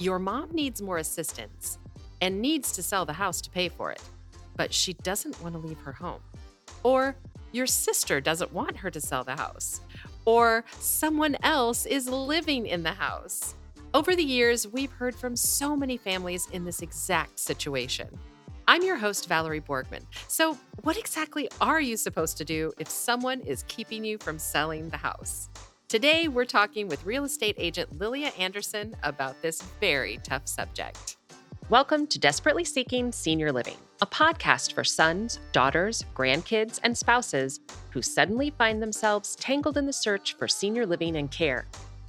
Your mom needs more assistance and needs to sell the house to pay for it, but she doesn't want to leave her home. Or your sister doesn't want her to sell the house. Or someone else is living in the house. Over the years, we've heard from so many families in this exact situation. I'm your host, Valerie Borgman. So, what exactly are you supposed to do if someone is keeping you from selling the house? Today, we're talking with real estate agent Lilia Anderson about this very tough subject. Welcome to Desperately Seeking Senior Living, a podcast for sons, daughters, grandkids, and spouses who suddenly find themselves tangled in the search for senior living and care.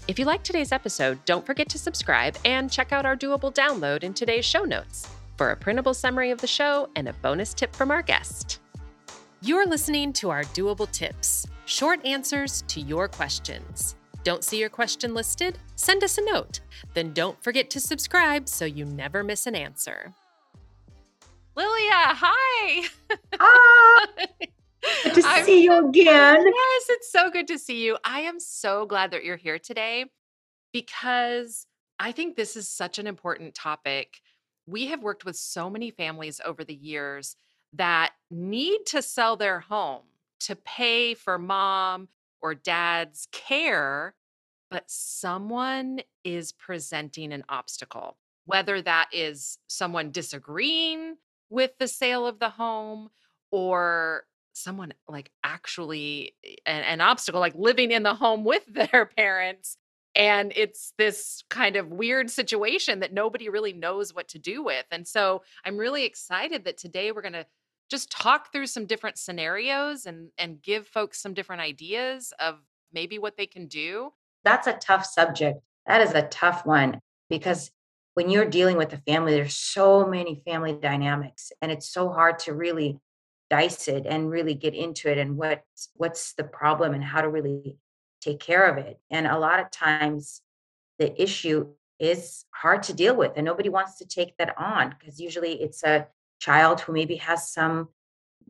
If you like today's episode, don't forget to subscribe and check out our doable download in today's show notes for a printable summary of the show and a bonus tip from our guest. You're listening to our doable tips, short answers to your questions. Don't see your question listed? Send us a note. Then don't forget to subscribe so you never miss an answer. Lilia, hi. Ah, good to I'm- see you again. Yes, it's so good to see you. I am so glad that you're here today because I think this is such an important topic. We have worked with so many families over the years that need to sell their home to pay for mom or dad's care, but someone is presenting an obstacle, whether that is someone disagreeing with the sale of the home or someone like actually eh, an, an obstacle like living in the home with their parents and it's this kind of weird situation that nobody really knows what to do with and so i'm really excited that today we're going to just talk through some different scenarios and and give folks some different ideas of maybe what they can do That's a tough subject. That is a tough one because when you're dealing with a family, there's so many family dynamics, and it's so hard to really dice it and really get into it and what's what's the problem and how to really take care of it. And a lot of times the issue is hard to deal with and nobody wants to take that on because usually it's a child who maybe has some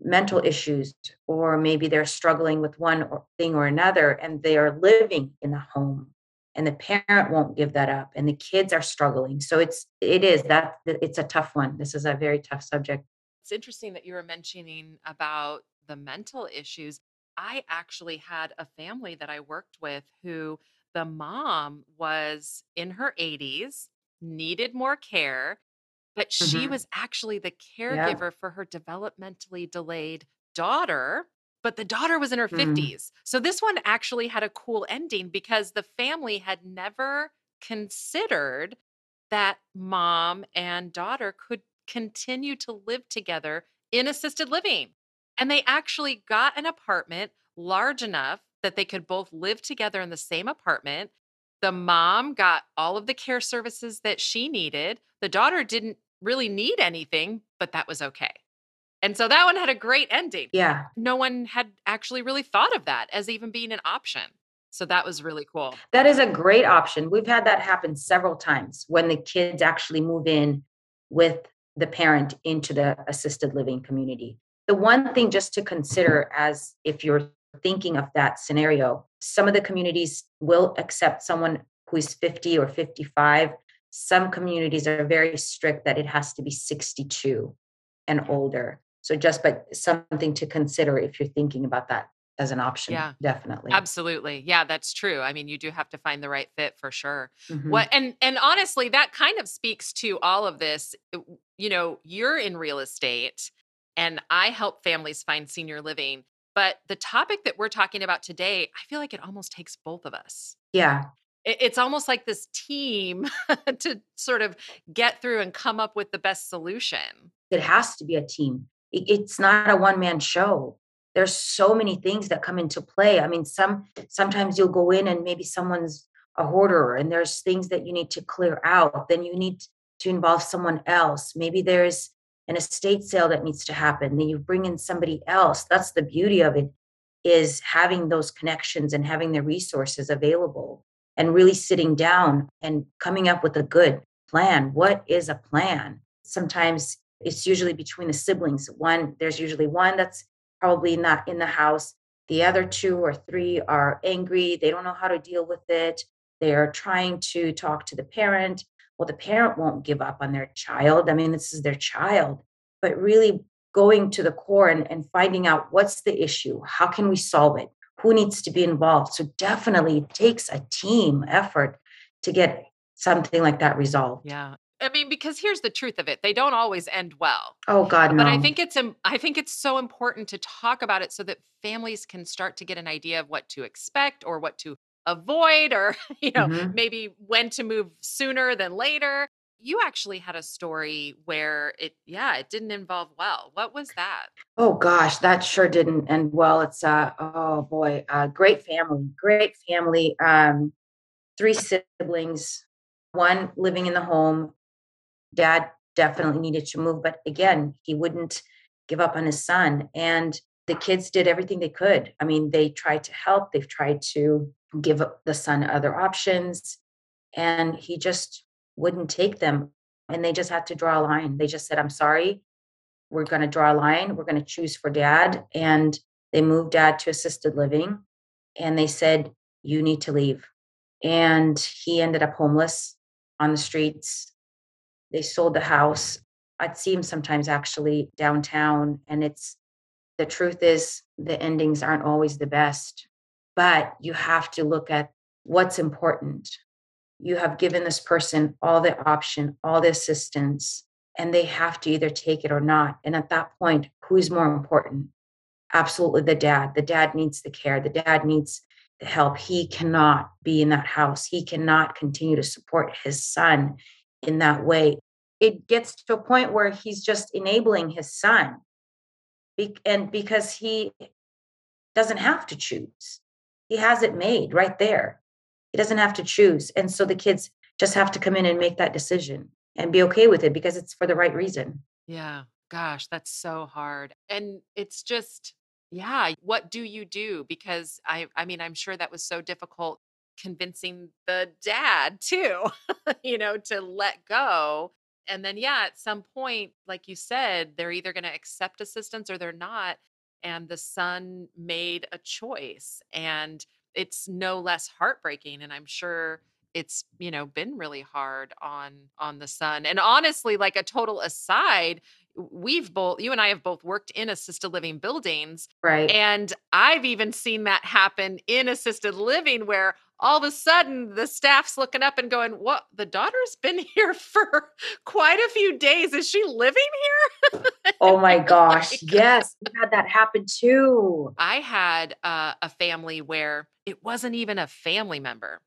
mental issues or maybe they're struggling with one thing or another and they are living in the home and the parent won't give that up and the kids are struggling. So it's it is that it's a tough one. This is a very tough subject. It's interesting that you were mentioning about the mental issues. I actually had a family that I worked with who the mom was in her 80s, needed more care, but she Mhm. was actually the caregiver for her developmentally delayed daughter. But the daughter was in her Mm. 50s. So this one actually had a cool ending because the family had never considered that mom and daughter could continue to live together in assisted living. And they actually got an apartment large enough that they could both live together in the same apartment. The mom got all of the care services that she needed. The daughter didn't really need anything, but that was okay. And so that one had a great ending. yeah No one had actually really thought of that as even being an option. So that was really cool. that is a great option we've had that happen several times when the kids actually move in with the parent into the assisted living community the one thing just to consider as if you're thinking of that scenario some of the communities will accept someone who is 50 or 55 some communities are very strict that it has to be 62 and older so just but something to consider if you're thinking about that as an option Yeah. definitely Absolutely. Yeah, that's true. I mean, you do have to find the right fit for sure. Mhm. What and and honestly, that kind of speaks to all of this. You know, you're in real estate and I help families find senior living, but the topic that we're talking about today, I feel like it almost takes both of us. yeah It's almost like this team to sort of get through and come up with the best solution. it has to be a team. It's not a one man show. There's so many things that come into play. I mean, some sometimes you'll go in and maybe someone's a hoarder and there's things that you need to clear out. Then you need to involve someone else. Maybe there's an estate sale that needs to happen. Then you bring in somebody else. That's the beauty of it is having those connections and having the resources available and really sitting down and coming up with a good plan. What is a plan? Sometimes it's usually between the siblings. One, there's usually one that's probably not in the house. The other two or three are angry. They don't know how to deal with it. They are trying to talk to the parent well, the parent won't give up on their child. I mean, this is their child, but really going to the core and, and finding out what's the issue, how can we solve it, who needs to be involved. So definitely it takes a team effort to get something like that resolved. Yeah. I mean, because here's the truth of it. They don't always end well. Oh God, no. But I think it's I think it's so important to talk about it so that families can start to get an idea of what to expect or what to avoid or, you know, mm-hmm. maybe when to move sooner than later. You actually had a story where it yeah, it didn't involve well. What was that? Oh gosh, that sure didn't end well. It's uh oh boy, uh great family. Great family. Um three siblings, one living in the home, dad definitely needed to move, but again, he wouldn't give up on his son. And the kids did everything they could. I mean, they tried to help, they've tried to give the son other options, and he just wouldn't take them. And they just had to draw a line. They just said, I'm sorry, we're going to draw a line, we're going to choose for dad. And they moved dad to assisted living, and they said, You need to leave. And he ended up homeless on the streets they sold the house. I'd see him sometimes actually downtown. And it's the truth is, the endings aren't always the best, but you have to look at what's important. You have given this person all the option, all the assistance, and they have to either take it or not. And at that point, who's more important? Absolutely the dad. The dad needs the care. The dad needs the help. He cannot be in that house. He cannot continue to support his son in that way. It gets to a point where he's just enabling his son. Be- and because he doesn't have to choose, he has it made right there. He doesn't have to choose. And so the kids just have to come in and make that decision and be okay with it because it's for the right reason. Yeah. Gosh, that's so hard. And it's just, yeah, what do you do? Because I I mean, I'm sure that was so difficult convincing the dad too, you know, to let go. And then, yeah, at some point, like you said, they're either going to accept assistance or they're not. And the son made a choice. And it's no less heartbreaking. And I'm sure it's you know been really hard on on the son and honestly like a total aside we've both you and I have both worked in assisted living buildings. Right. And I've even seen that happen in assisted living where all of a sudden the staff's looking up and going, What the daughter's been here for quite a few days. Is she living here? oh my gosh. like, yes. We had that happen too. I had uh, a family where it wasn't even a family member.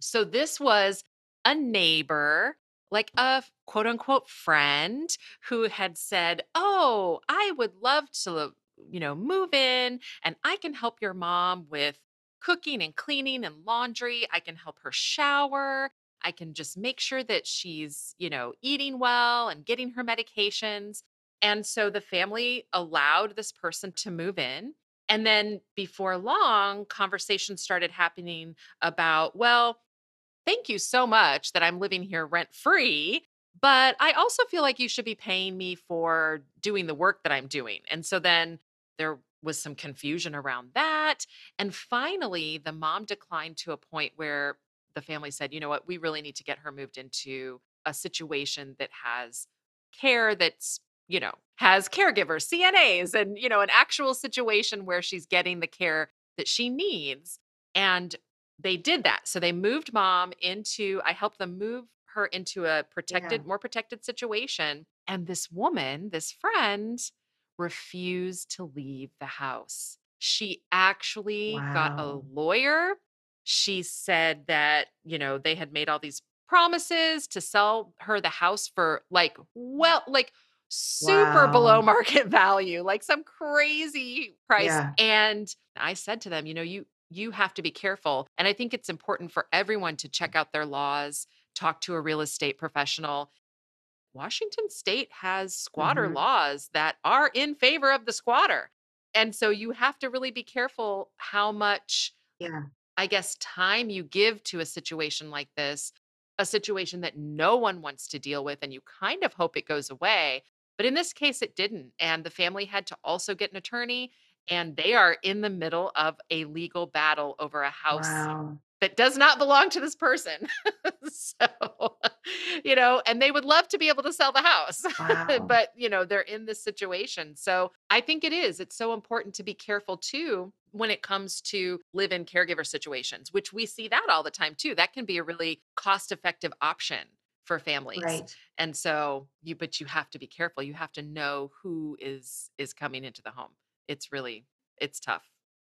So this was a neighbor like a quote unquote friend who had said, Oh, I would love to, you know, move in and I can help your mom with cooking and cleaning and laundry. I can help her shower. I can just make sure that she's, you know, eating well and getting her medications. And so the family allowed this person to move in. And then before long, conversations started happening about, well, thank you so much that I'm living here rent free. But I also feel like you should be paying me for doing the work that I'm doing. And so then there was some confusion around that. And finally, the mom declined to a point where the family said, you know what, we really need to get her moved into a situation that has care that's, you know, has caregivers, CNAs, and, you know, an actual situation where she's getting the care that she needs. And they did that. So they moved mom into, I helped them move her into a protected, yeah. more protected situation. And this woman, this friend, refused to leave the house. She actually wow. got a lawyer. She said that, you know, they had made all these promises to sell her the house for like, well, like super wow. below market value, like some crazy price. Yeah. And I said to them, you know, you you have to be careful. And I think it's important for everyone to check out their laws, talk to a real estate professional. Washington state has squatter mm-hmm. laws that are in favor of the squatter. And so you have to really be careful how much, yeah. I guess, time you give to a situation like this, a situation that no one wants to deal with, and you kind of hope it goes away. But in this case, it didn't. And the family had to also get an attorney and they are in the middle of a legal battle over a house Wow. that does not belong to this person. so, you know, and they would love to be able to sell the house, Wow. but, you know, they're in this situation. So I think it is. It's so important to be careful too when it comes to live in caregiver situations, which we see that all the time too. That can be a really cost effective option for families. Right. And so you, but you have to be careful. You have to know who is is coming into the home. It's really, it's tough.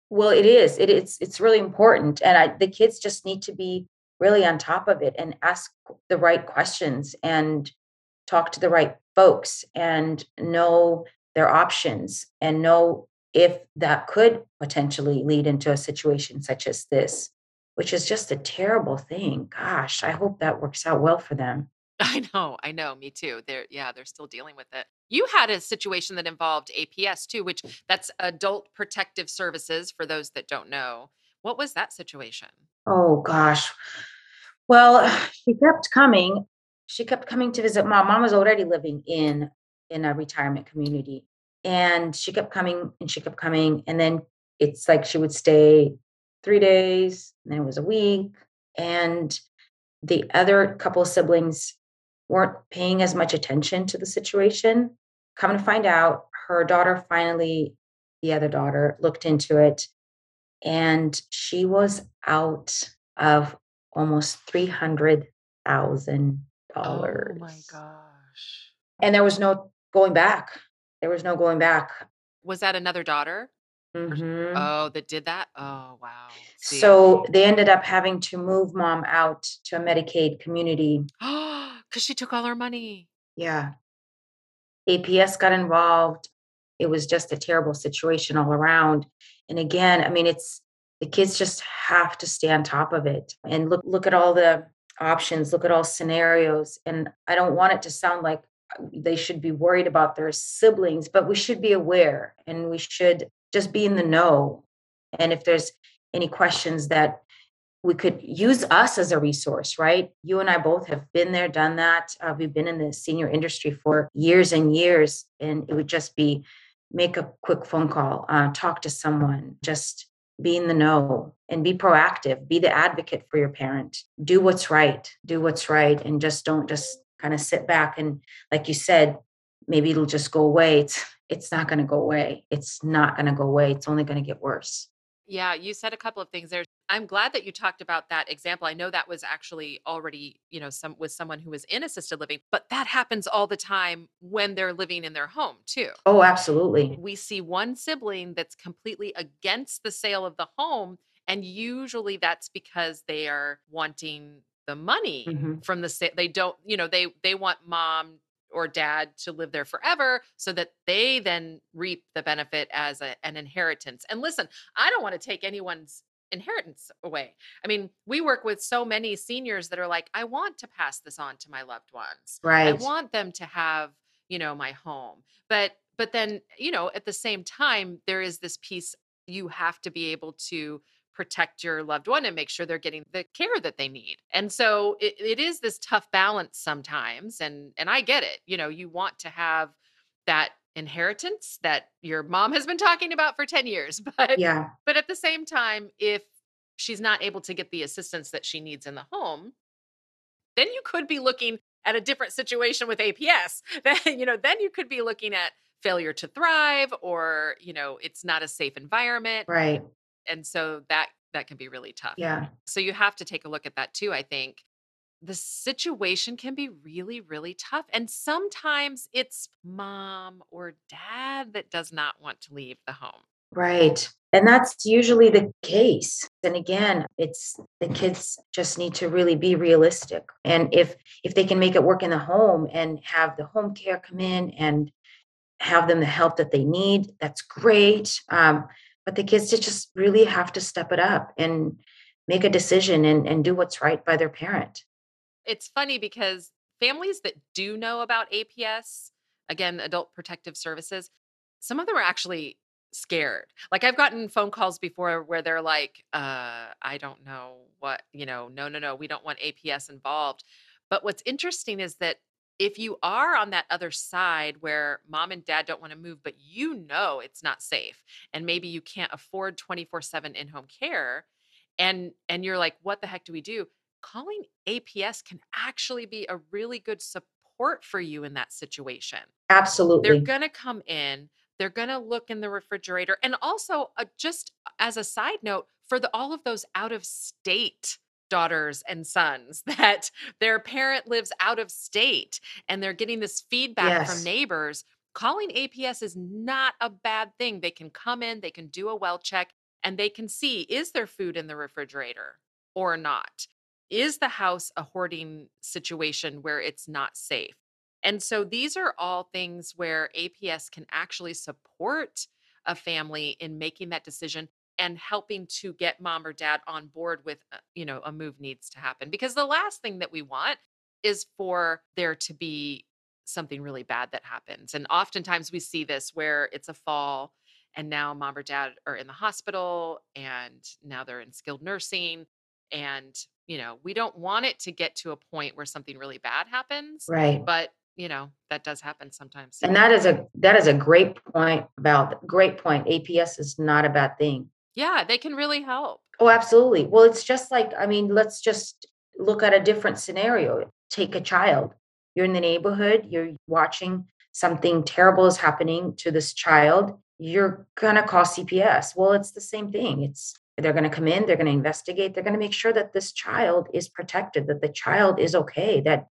Well, it is. It, it's it's really important, and I, the kids just need to be really on top of it and ask the right questions and talk to the right folks and know their options and know if that could potentially lead into a situation such as this, which is just a terrible thing. Gosh, I hope that works out well for them. I know, I know, me too. They're yeah, they're still dealing with it. You had a situation that involved APS too, which that's Adult Protective Services for those that don't know. What was that situation? Oh gosh. Well, she kept coming. She kept coming to visit mom. Mom was already living in in a retirement community. And she kept coming and she kept coming. And then it's like she would stay three days, and then it was a week. And the other couple siblings weren't paying as much attention to the situation. Come to find out, her daughter finally, the other daughter, looked into it and she was out of almost $300,000. Oh my $300,000. gosh. And there was no going back. There was no going back. Was that another daughter? Mhm. Oh, that did that? Oh, wow. See. So they ended up having to move mom out to a Medicaid community. Because she took all her money. Yeah. APS got involved. It was just a terrible situation all around. And again, I mean, it's the kids just have to stay on top of it and look look at all the options, look at all scenarios. And I don't want it to sound like uh, they should be worried about their siblings, but we should be aware and we should just be in the know. And if there's any questions that we could use us as a resource, right? You and I both have been there, done that. Uh, we've been in the senior industry for years and years, and it would just be make a quick phone call, uh, talk to someone, just be in the know and be proactive, be the advocate for your parent. Do what's right, do what's right, and just don't just kind of sit back and, like you said, maybe it'll just go away. It's it's not going to go away. It's not going to go away. It's only going to get worse. Yeah, you said a couple of things there. I'm glad that you talked about that example. I know that was actually already, you know, some with someone who was in assisted living, but that happens all the time when they're living in their home too. Oh, absolutely. We see one sibling that's completely against the sale of the home, and usually that's because they are wanting the money Mhm. from the sale. They don't, you know, they they want mom or dad to live there forever so that they then reap the benefit as a, an inheritance. And listen, I don't want to take anyone's inheritance away. I mean, we work with so many seniors that are like, I want to pass this on to my loved ones. Right. I want them to have, you know, my home. But but then, you know, at the same time, there is this piece you have to be able to protect your loved one and make sure they're getting the care that they need. And so it, it is this tough balance sometimes. And and I get it. You know, you want to have that inheritance that your mom has been talking about for 10 years. But Yeah. but at the same time, if she's not able to get the assistance that she needs in the home, then you could be looking at a different situation with APS. Then, you know, then you could be looking at failure to thrive or, you know, it's not a safe environment. Right. And so that that can be really tough. Yeah. So you have to take a look at that too, I think. The situation can be really, really tough. And sometimes it's mom or dad that does not want to leave the home. Right. And that's usually the case. And again, it's the kids just need to really be realistic. And if if they can make it work in the home and have the home care come in and have them the help that they need, that's great. Um, but the kids just really have to step it up and make a decision and, and do what's right by their parent. It's funny because families that do know about APS, again, Adult Protective Services, some of them are actually scared. Like I've gotten phone calls before where they're like, uh, I don't know what, you know, no, no, no, we don't want APS involved. But what's interesting is that if you are on that other side where mom and dad don't want to move, but you know it's not safe, and maybe you can't afford 24/7 in-home care, and and you're like, "What the heck do we do?" Calling APS can actually be a really good support for you in that situation. Absolutely. They're gonna come in, they're gonna look in the refrigerator, and also, uh, just as a side note, for the all of those out-of-state daughters and sons that their parent lives out of state and they're getting this feedback from neighbors, calling APS is not a bad thing. They can come in, they can do a well check, and they can see is there food in the refrigerator or not? Is the house a hoarding situation where it's not safe? And so these are all things where APS can actually support a family in making that decision and helping to get mom or dad on board with, uh, you know, a move needs to happen. Because the last thing that we want is for there to be something really bad that happens. And oftentimes we see this where it's a fall and now mom or dad are in the hospital and now they're in skilled nursing. And, you know, we don't want it to get to a point where something really bad happens, Right. but, you know, that does happen sometimes. And that is a that is a great point about great point. APS is not a bad thing. Yeah, they can really help. Oh, absolutely. Well, it's just like, I mean, let's just look at a different scenario. Take a child. You're in the neighborhood, you're watching something terrible is happening to this child. You're gonna call CPS. Well, it's the same thing. It's they're gonna come in, they're gonna investigate, they're gonna make sure that this child is protected, that the child is okay, that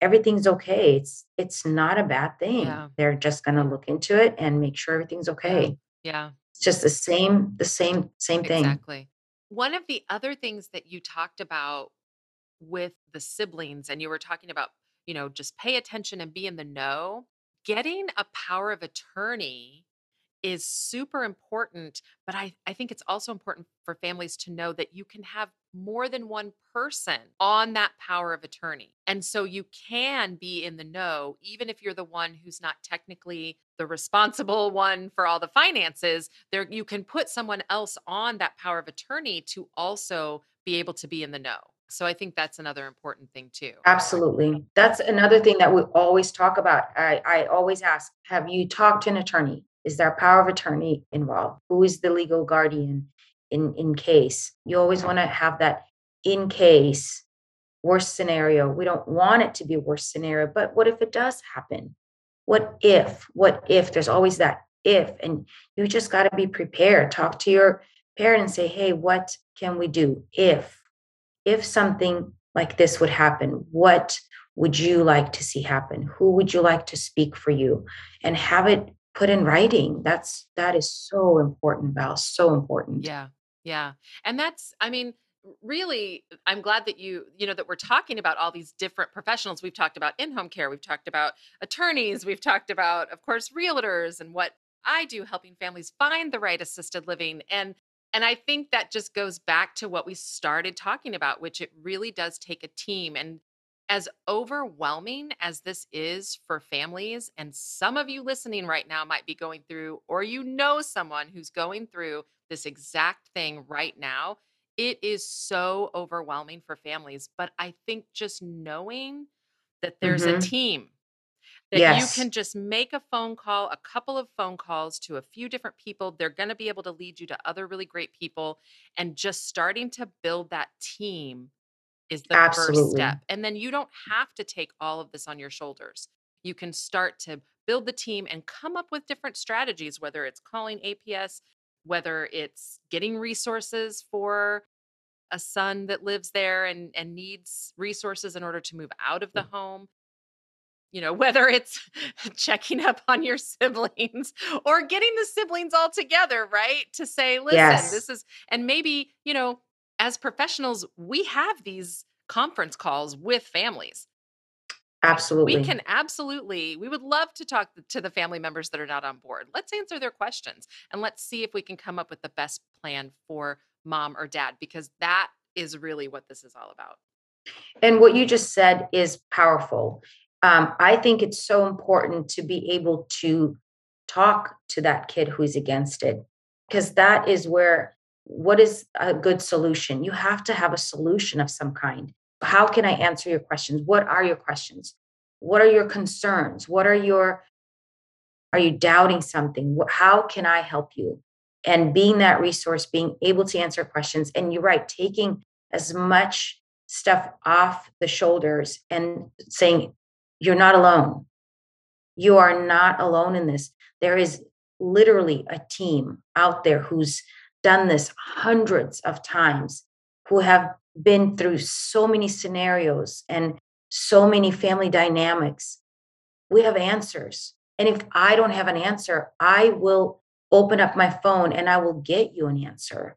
everything's okay. It's it's not a bad thing. Yeah. They're just gonna look into it and make sure everything's okay. Yeah. It's just the same the same same thing. Exactly. One of the other things that you talked about with the siblings, and you were talking about, you know, just pay attention and be in the know, getting a power of attorney is super important, but I, I think it's also important for families to know that you can have more than one person on that power of attorney. And so you can be in the know, even if you're the one who's not technically the responsible one for all the finances, there you can put someone else on that power of attorney to also be able to be in the know. So I think that's another important thing too. Absolutely. That's another thing that we always talk about. I, I always ask, have you talked to an attorney? Is there a power of attorney involved? Who is the legal guardian in, in case? You always want to have that in case worst scenario. We don't want it to be a worst scenario, but what if it does happen? What if? What if? There's always that if, and you just got to be prepared. Talk to your parent and say, hey, what can we do if? if something like this would happen, what would you like to see happen? Who would you like to speak for you? And have it put in writing. That's that is so important, Val. So important. Yeah. Yeah. And that's, I mean, really, I'm glad that you, you know, that we're talking about all these different professionals. We've talked about in home care, we've talked about attorneys, we've talked about, of course, realtors and what I do helping families find the right assisted living. And and I think that just goes back to what we started talking about, which it really does take a team. And as overwhelming as this is for families, and some of you listening right now might be going through, or you know someone who's going through this exact thing right now, it is so overwhelming for families. But I think just knowing that there's a hmm team that you can just make a phone call, a couple of phone calls to a few different people. They're going to be able to lead you to other really great people. And just starting to build that team is the first step. And then you don't have to take all of this on your shoulders. You can start to build the team and come up with different strategies, whether it's calling APS, whether it's getting resources for a son that lives there and, and needs resources in order to move out of the mm. home you know, whether it's checking up on your siblings or getting the siblings all together, right? To say, listen, Yes, this is, and maybe, you know, as professionals, we have these conference calls with families. Absolutely. We can absolutely, we would love to talk to the family members that are not on board. Let's answer their questions and let's see if we can come up with the best plan for mom or dad, because that is really what this is all about. And what you just said is powerful. Um, I think it's so important to be able to talk to that kid who's against it, because that is where what is a good solution? You have to have a solution of some kind. How can I answer your questions? What are your questions? What are your concerns? What are your, are you doubting something? How can I help you? And being that resource, being able to answer questions. And you're right, taking as much stuff off the shoulders and saying, you're not alone. You are not alone in this. There is literally a team out there who's done this hundreds of times, who have been through so many scenarios and so many family dynamics. We have answers. And if I don't have an answer, I will open up my phone and I will get you an answer.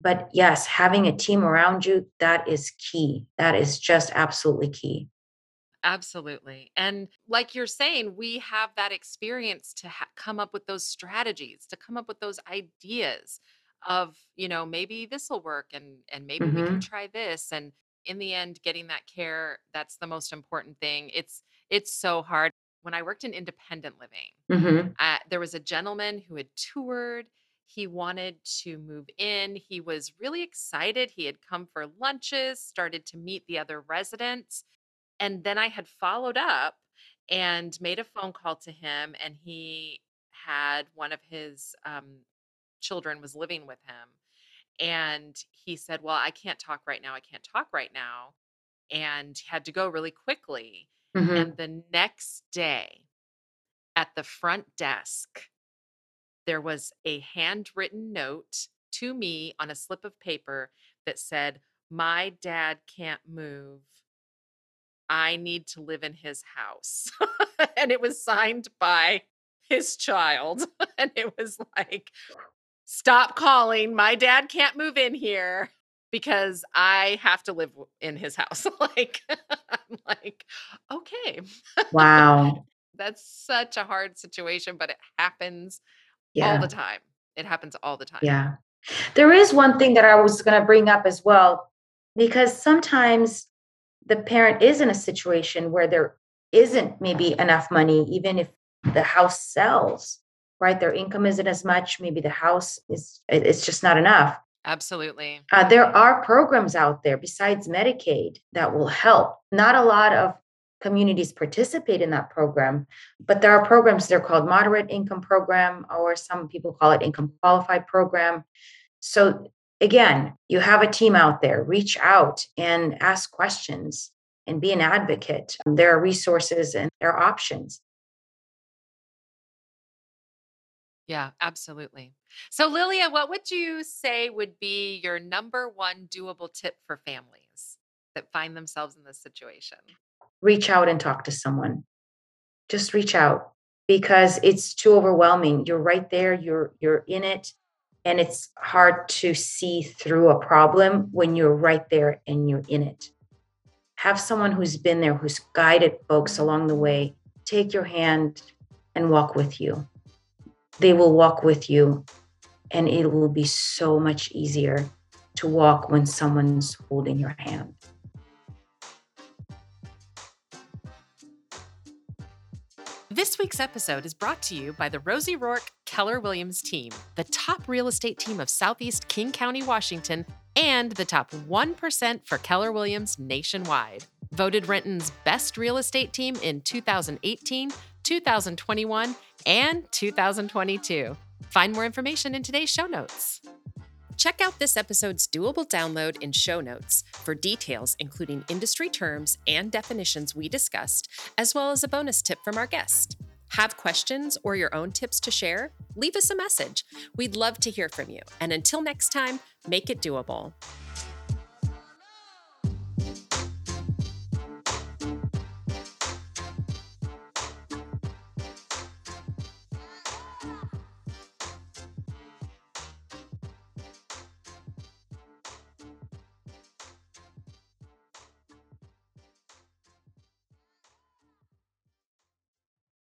But yes, having a team around you, that is key. That is just absolutely key. Absolutely. And like you're saying, we have that experience to ha- come up with those strategies, to come up with those ideas of, you know, maybe this will work and and maybe we can hmm try this and in the end getting that care, that's the most important thing. It's it's so hard. When I worked in independent living, hmm uh, there was a gentleman who had toured. He wanted to move in. He was really excited. He had come for lunches, started to meet the other residents and then I had followed up and made a phone call to him, and he had one of his um, children was living with him. And he said, Well, I can't talk right now. I can't talk right now. And had to go really quickly. hmm And the next day at the front desk, there was a handwritten note to me on a slip of paper that said, My dad can't move I need to live in his house. and it was signed by his child. and it was like, stop calling. My dad can't move in here because I have to live in his house. like, I'm like, okay. Wow. That's such a hard situation, but it happens all the time. It happens all the time. Yeah. There is one thing that I was going to bring up as well, because sometimes the parent is in a situation where there isn't maybe enough money, even if the house sells, right? Their income isn't as much. Maybe the house is, it's just not enough. Absolutely. Uh, there are programs out there besides Medicaid that will help. Not a lot of communities participate in that program, but there are programs, they're called moderate income program, or some people call it income qualified program. So again, you have a team out there, reach out and ask questions and be an advocate. Um, there are resources and there are options. Yeah, absolutely. So, Lilia, what would you say would be your number one doable tip for families that find themselves in this situation? Reach out and talk to someone. Just reach out because it's too overwhelming. You're right there, you're you're in it and it's hard to see through a problem when you're right there and you're in it. Have someone who's been there, who's guided folks along the way, take your hand and walk with you. They will walk with you, and it will be so much easier to walk when someone's holding your hand. This week's episode is brought to you by the Rosie Rourke Keller Williams team, the top real estate team of Southeast King County, Washington, and the top 1% for Keller Williams nationwide. Voted Renton's best real estate team in 2018, 2021, and 2022. Find more information in today's show notes. Check out this episode's doable download in show notes for details, including industry terms and definitions we discussed, as well as a bonus tip from our guest. Have questions or your own tips to share? Leave us a message. We'd love to hear from you. And until next time, make it doable.